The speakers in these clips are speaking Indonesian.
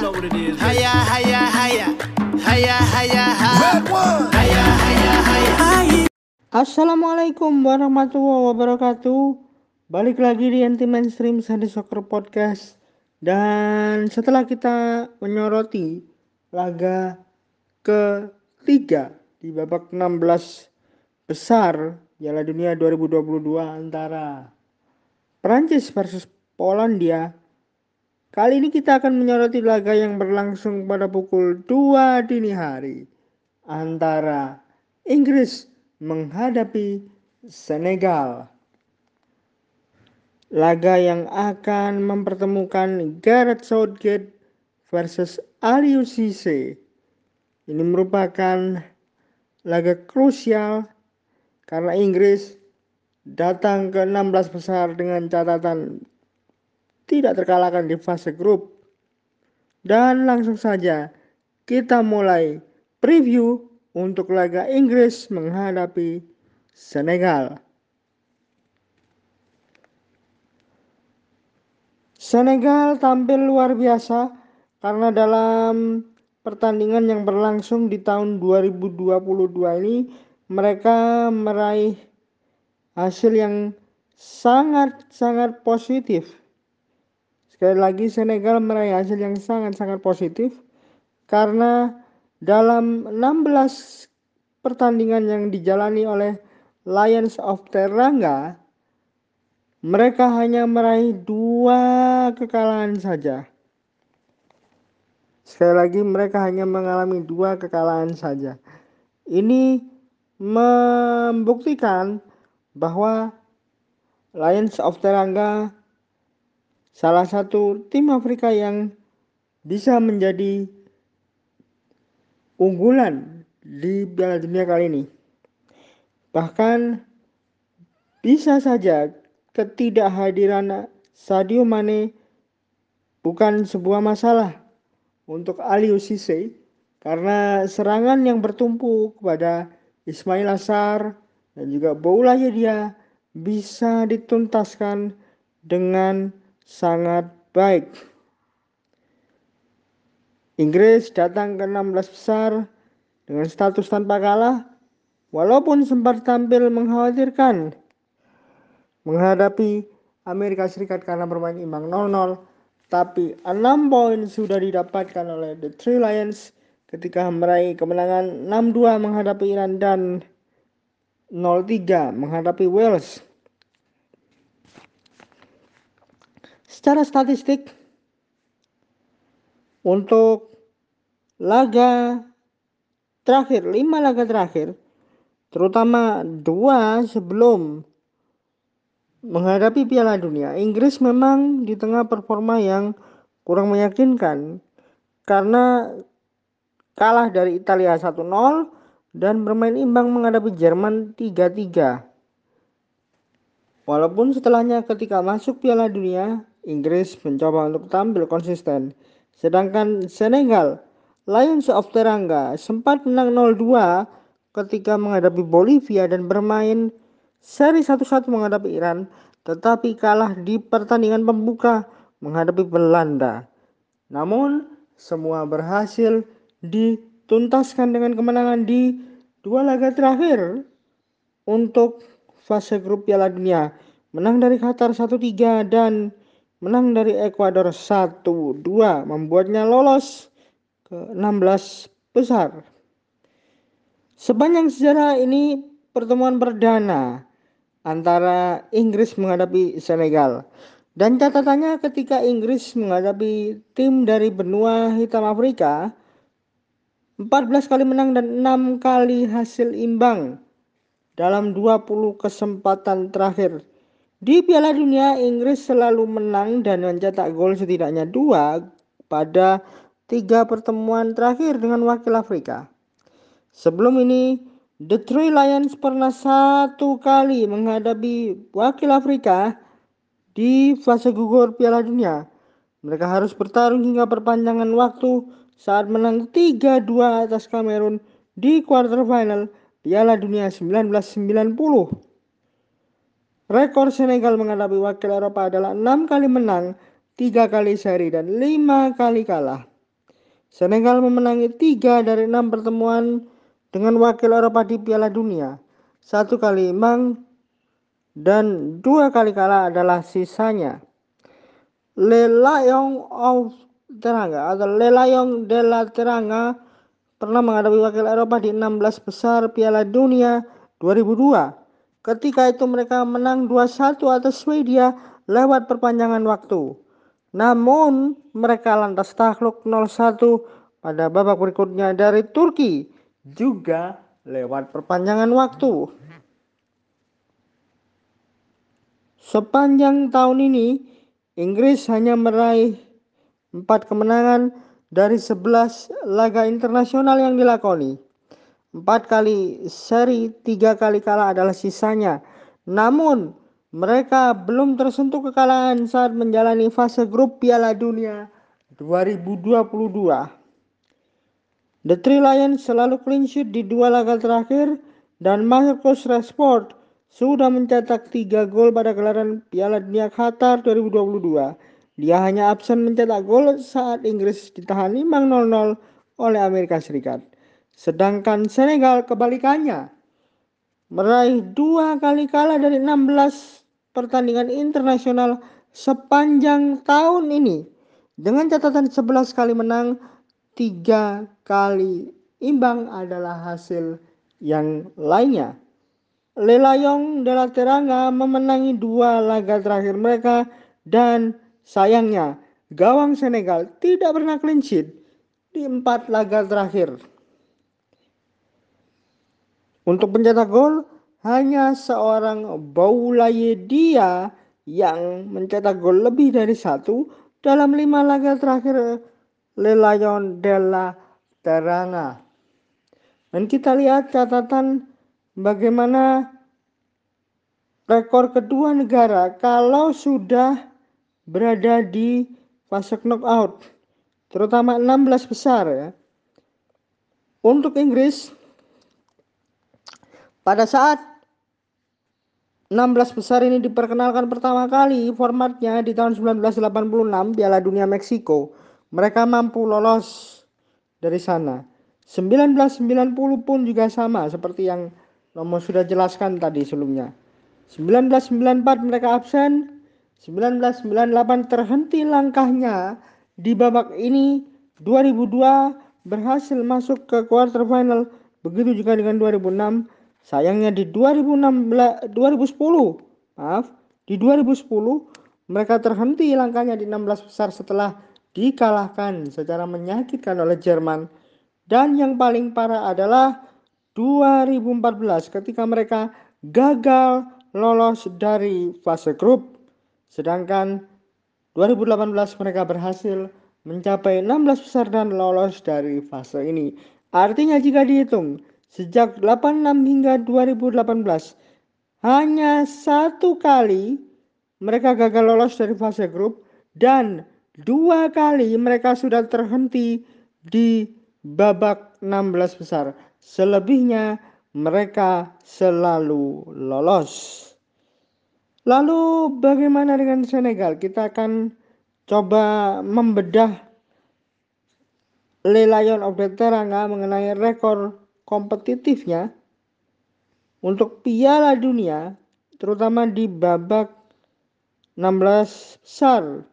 know what it is. Haya, haya, haya. Haya, haya, haya. Red one. Haya, haya, haya. Assalamualaikum warahmatullahi wabarakatuh Balik lagi di Anti Mainstream Sunday Soccer Podcast Dan setelah kita menyoroti laga ketiga di babak 16 besar Piala Dunia 2022 antara Prancis versus Polandia Kali ini kita akan menyoroti laga yang berlangsung pada pukul 2 dini hari antara Inggris menghadapi Senegal. Laga yang akan mempertemukan Gareth Southgate versus Aliou Cisse. Ini merupakan laga krusial karena Inggris datang ke 16 besar dengan catatan tidak terkalahkan di fase grup. Dan langsung saja kita mulai preview untuk laga Inggris menghadapi Senegal. Senegal tampil luar biasa karena dalam pertandingan yang berlangsung di tahun 2022 ini mereka meraih hasil yang sangat-sangat positif. Sekali lagi Senegal meraih hasil yang sangat-sangat positif karena dalam 16 pertandingan yang dijalani oleh Lions of Teranga, mereka hanya meraih dua kekalahan saja. Sekali lagi mereka hanya mengalami dua kekalahan saja. Ini membuktikan bahwa Lions of Teranga salah satu tim Afrika yang bisa menjadi unggulan di Piala Dunia kali ini. Bahkan bisa saja ketidakhadiran Sadio Mane bukan sebuah masalah untuk Aliou Cisse karena serangan yang bertumpu kepada Ismail Assar dan juga Boula Yedia bisa dituntaskan dengan sangat baik. Inggris datang ke 16 besar dengan status tanpa kalah walaupun sempat tampil mengkhawatirkan menghadapi Amerika Serikat karena bermain imbang 0-0 tapi 6 poin sudah didapatkan oleh The Three Lions ketika meraih kemenangan 6-2 menghadapi Iran dan 0-3 menghadapi Wales. Secara statistik untuk laga terakhir, lima laga terakhir, terutama dua sebelum menghadapi Piala Dunia, Inggris memang di tengah performa yang kurang meyakinkan karena kalah dari Italia 1-0 dan bermain imbang menghadapi Jerman 3-3. Walaupun setelahnya ketika masuk Piala Dunia, Inggris mencoba untuk tampil konsisten Sedangkan Senegal, Lions of Teranga sempat menang 0-2 ketika menghadapi Bolivia dan bermain seri 1-1 menghadapi Iran, tetapi kalah di pertandingan pembuka menghadapi Belanda. Namun, semua berhasil dituntaskan dengan kemenangan di dua laga terakhir untuk fase grup Piala Dunia. Menang dari Qatar 1-3 dan menang dari Ekuador 1-2 membuatnya lolos ke 16 besar. Sepanjang sejarah ini pertemuan perdana antara Inggris menghadapi Senegal. Dan catatannya ketika Inggris menghadapi tim dari benua hitam Afrika 14 kali menang dan 6 kali hasil imbang dalam 20 kesempatan terakhir di Piala Dunia, Inggris selalu menang dan mencetak gol setidaknya dua pada tiga pertemuan terakhir dengan wakil Afrika. Sebelum ini, The Three Lions pernah satu kali menghadapi wakil Afrika di fase gugur Piala Dunia. Mereka harus bertarung hingga perpanjangan waktu saat menang 3-2 atas Kamerun di quarter final Piala Dunia 1990. Rekor Senegal menghadapi wakil Eropa adalah enam kali menang, tiga kali seri dan lima kali kalah. Senegal memenangi tiga dari enam pertemuan dengan wakil Eropa di Piala Dunia. Satu kali imbang dan dua kali kalah adalah sisanya. Le Lion of Teranga atau Le Lion de la Teranga pernah menghadapi wakil Eropa di 16 besar Piala Dunia 2002. Ketika itu mereka menang 2-1 atas Swedia lewat perpanjangan waktu. Namun mereka lantas takluk 0-1 pada babak berikutnya dari Turki juga lewat perpanjangan waktu. Sepanjang tahun ini Inggris hanya meraih 4 kemenangan dari 11 laga internasional yang dilakoni. Empat kali seri, tiga kali kalah adalah sisanya. Namun, mereka belum tersentuh kekalahan saat menjalani fase grup Piala Dunia 2022. The Three Lions selalu clean sheet di dua laga terakhir dan Marcus Rashford sudah mencetak tiga gol pada gelaran Piala Dunia Qatar 2022. Dia hanya absen mencetak gol saat Inggris ditahan 5-0 oleh Amerika Serikat. Sedangkan Senegal kebalikannya meraih dua kali kalah dari 16 pertandingan internasional sepanjang tahun ini dengan catatan 11 kali menang, tiga kali imbang adalah hasil yang lainnya. Lelayong de la Teranga memenangi dua laga terakhir mereka dan sayangnya gawang Senegal tidak pernah clean sheet di empat laga terakhir. Untuk pencetak gol hanya seorang Boulaye Dia yang mencetak gol lebih dari satu dalam lima laga terakhir Le Lion de la Teranga. Dan kita lihat catatan bagaimana rekor kedua negara kalau sudah berada di fase knockout terutama 16 besar ya. Untuk Inggris pada saat 16 besar ini diperkenalkan pertama kali formatnya di tahun 1986 Piala Dunia Meksiko. Mereka mampu lolos dari sana. 1990 pun juga sama seperti yang Romo sudah jelaskan tadi sebelumnya. 1994 mereka absen, 1998 terhenti langkahnya di babak ini 2002 berhasil masuk ke quarter final begitu juga dengan 2006 Sayangnya di 2016 2010, maaf, di 2010 mereka terhenti langkahnya di 16 besar setelah dikalahkan secara menyakitkan oleh Jerman. Dan yang paling parah adalah 2014 ketika mereka gagal lolos dari fase grup. Sedangkan 2018 mereka berhasil mencapai 16 besar dan lolos dari fase ini. Artinya jika dihitung Sejak 86 hingga 2018, hanya satu kali mereka gagal lolos dari fase grup dan dua kali mereka sudah terhenti di babak 16 besar. Selebihnya mereka selalu lolos. Lalu bagaimana dengan Senegal? Kita akan coba membedah Le Lion of the Teranga mengenai rekor kompetitifnya untuk Piala Dunia terutama di babak 16 besar.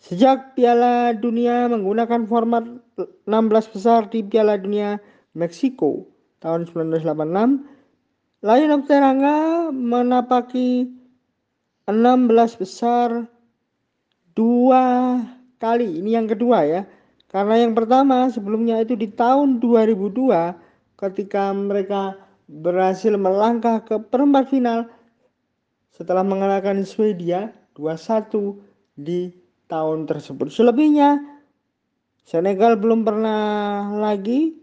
Sejak Piala Dunia menggunakan format 16 besar di Piala Dunia Meksiko tahun 1986, Lion of Teranga menapaki 16 besar dua kali. Ini yang kedua ya. Karena yang pertama sebelumnya itu di tahun 2002 ketika mereka berhasil melangkah ke perempat final setelah mengalahkan Swedia 2-1 di tahun tersebut. Selebihnya Senegal belum pernah lagi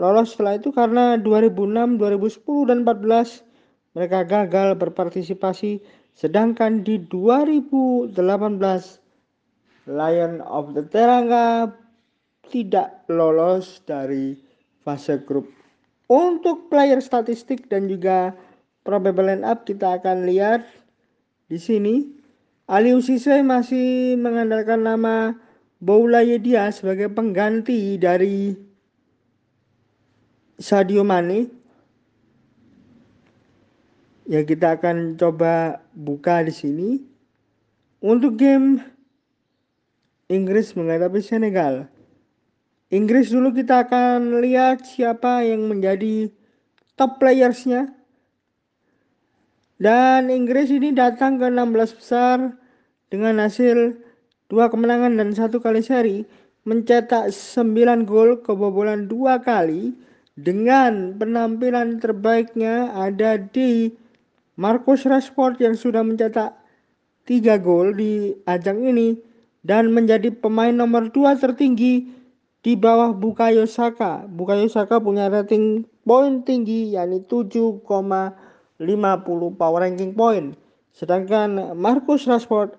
lolos setelah itu karena 2006, 2010 dan 14 mereka gagal berpartisipasi sedangkan di 2018 Lion of the Teranga tidak lolos dari fase grup. Untuk player statistik dan juga probable line up kita akan lihat di sini. Ali Usise masih mengandalkan nama Boulaye dia sebagai pengganti dari Sadio Mane. Ya kita akan coba buka di sini. Untuk game Inggris menghadapi Senegal. Inggris dulu kita akan lihat siapa yang menjadi top playersnya. Dan Inggris ini datang ke 16 besar dengan hasil dua kemenangan dan satu kali seri mencetak 9 gol kebobolan dua kali dengan penampilan terbaiknya ada di Marcus Rashford yang sudah mencetak 3 gol di ajang ini dan menjadi pemain nomor 2 tertinggi di bawah Bukayo Saka. Bukayo Saka punya rating poin tinggi yakni 7,50 power ranking point. Sedangkan Marcus Rashford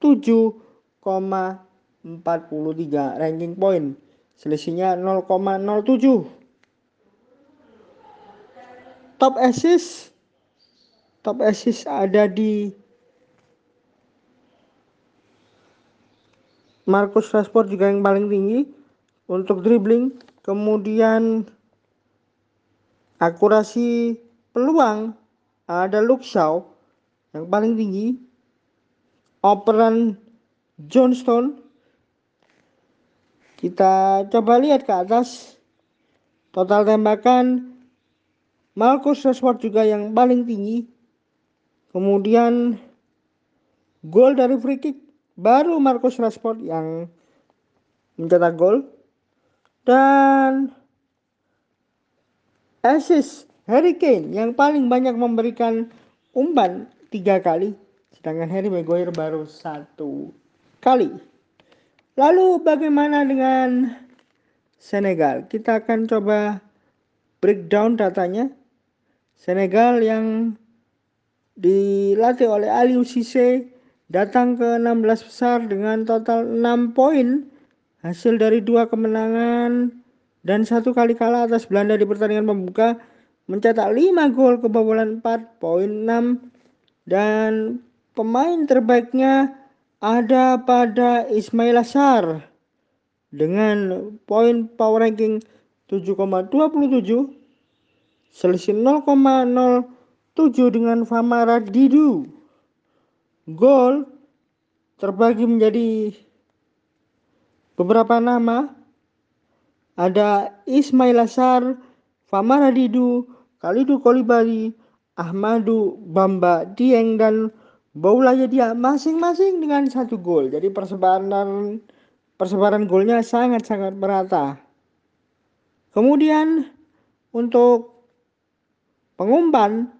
7 0,43 ranking point. Selisihnya 0,07. Top assist top assist ada di Marcus Rashford juga yang paling tinggi untuk dribbling. Kemudian akurasi peluang ada Luke Shaw yang paling tinggi. Operan Johnston kita coba lihat ke atas. Total tembakan Marcus Rashford juga yang paling tinggi. Kemudian gol dari free kick baru Marcus Rashford yang mencetak gol dan assist Harry Kane yang paling banyak memberikan umpan tiga kali sedangkan Harry Maguire baru satu kali. Lalu bagaimana dengan Senegal? Kita akan coba breakdown datanya. Senegal yang dilatih oleh Aliou Cisse datang ke 16 besar dengan total 6 poin hasil dari dua kemenangan dan satu kali kalah atas Belanda di pertandingan pembuka mencetak 5 gol kebobolan 4 poin 6 dan pemain terbaiknya ada pada Ismail Assar dengan poin power ranking 7,27 selisih 0,07 dengan Famara Didu. Gol terbagi menjadi beberapa nama. Ada Ismail Assar, Famara Didu, Kalidu Kolibali, Ahmadu Bamba Dieng dan Bola dia masing-masing dengan satu gol. Jadi persebaran persebaran golnya sangat-sangat merata. Kemudian untuk pengumpan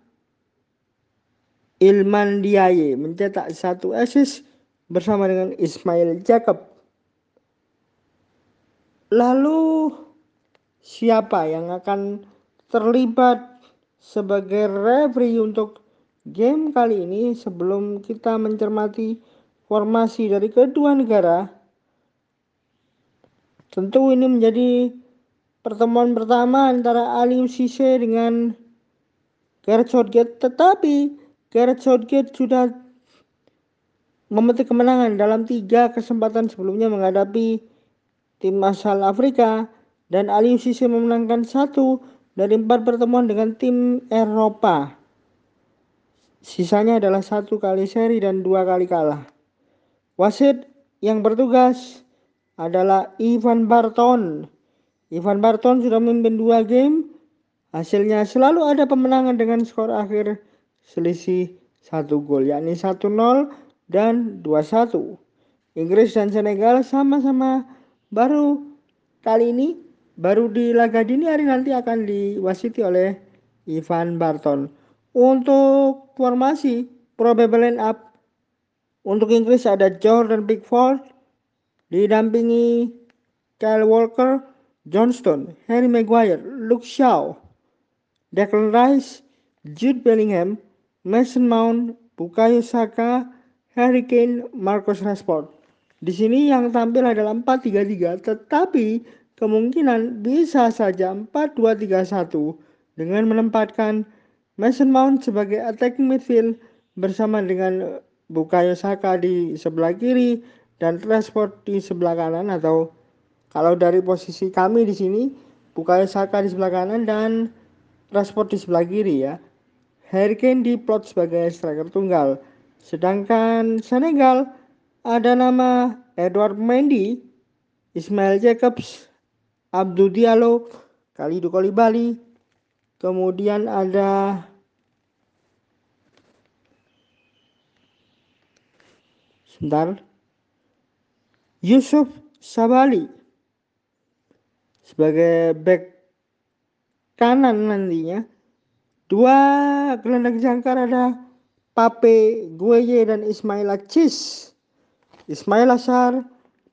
Ilman Diaye mencetak satu assist bersama dengan Ismail Jacob. Lalu siapa yang akan terlibat sebagai referee untuk Game kali ini sebelum kita mencermati formasi dari kedua negara tentu ini menjadi pertemuan pertama antara Ali Cisse dengan Gareth Southgate tetapi Gareth Southgate sudah memetik kemenangan dalam tiga kesempatan sebelumnya menghadapi tim asal Afrika dan Ali Cisse memenangkan satu dari empat pertemuan dengan tim Eropa. Sisanya adalah satu kali seri dan dua kali kalah. Wasit yang bertugas adalah Ivan Barton. Ivan Barton sudah memimpin dua game. Hasilnya selalu ada pemenangan dengan skor akhir selisih satu gol, yakni 1-0 dan 2-1. Inggris dan Senegal sama-sama baru kali ini, baru di laga dini hari nanti akan diwasiti oleh Ivan Barton. Untuk formasi probable line up untuk Inggris ada Jordan Pickford didampingi Kyle Walker, Johnston, Harry Maguire, Luke Shaw, Declan Rice, Jude Bellingham, Mason Mount, Bukayo Saka, Harry Kane, Marcus Rashford. Di sini yang tampil adalah 4-3-3, tetapi kemungkinan bisa saja 4-2-3-1 dengan menempatkan Mason Mount sebagai attacking midfield bersama dengan Bukayo Saka di sebelah kiri dan Rashford di sebelah kanan atau kalau dari posisi kami di sini Bukayo Saka di sebelah kanan dan Rashford di sebelah kiri ya. Harry Kane diplot sebagai striker tunggal. Sedangkan Senegal ada nama Edward Mendy, Ismail Jacobs, Abdul Diallo, Khalidou Koulibaly, kemudian ada sebentar. Yusuf Sabali sebagai back kanan nantinya dua gelandang jangkar ada Pape Gueye dan Ismail Acis Ismail Asar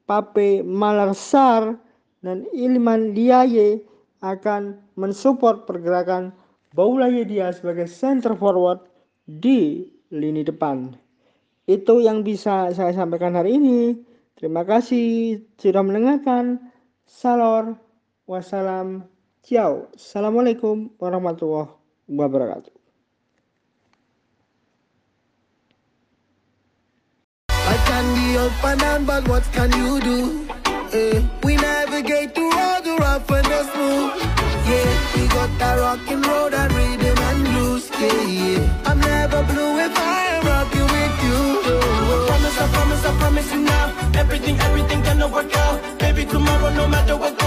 Pape Malarsar dan Ilman Diaye akan mensupport pergerakan Boulaye dia sebagai center forward di lini depan. Itu yang bisa saya sampaikan hari ini. Terima kasih sudah mendengarkan. Salor. Wassalam. Ciao. Assalamualaikum warahmatullahi I Um abraço. Panan, but what can you do? Eh, we navigate through all the rough and the smooth. Yeah, we got that rock and roll, that rhythm and blues. Yeah. I'm never blue if I am rocking with you. I promise, I promise, I promise you now. Everything, everything gonna work out. Baby, tomorrow, no matter what.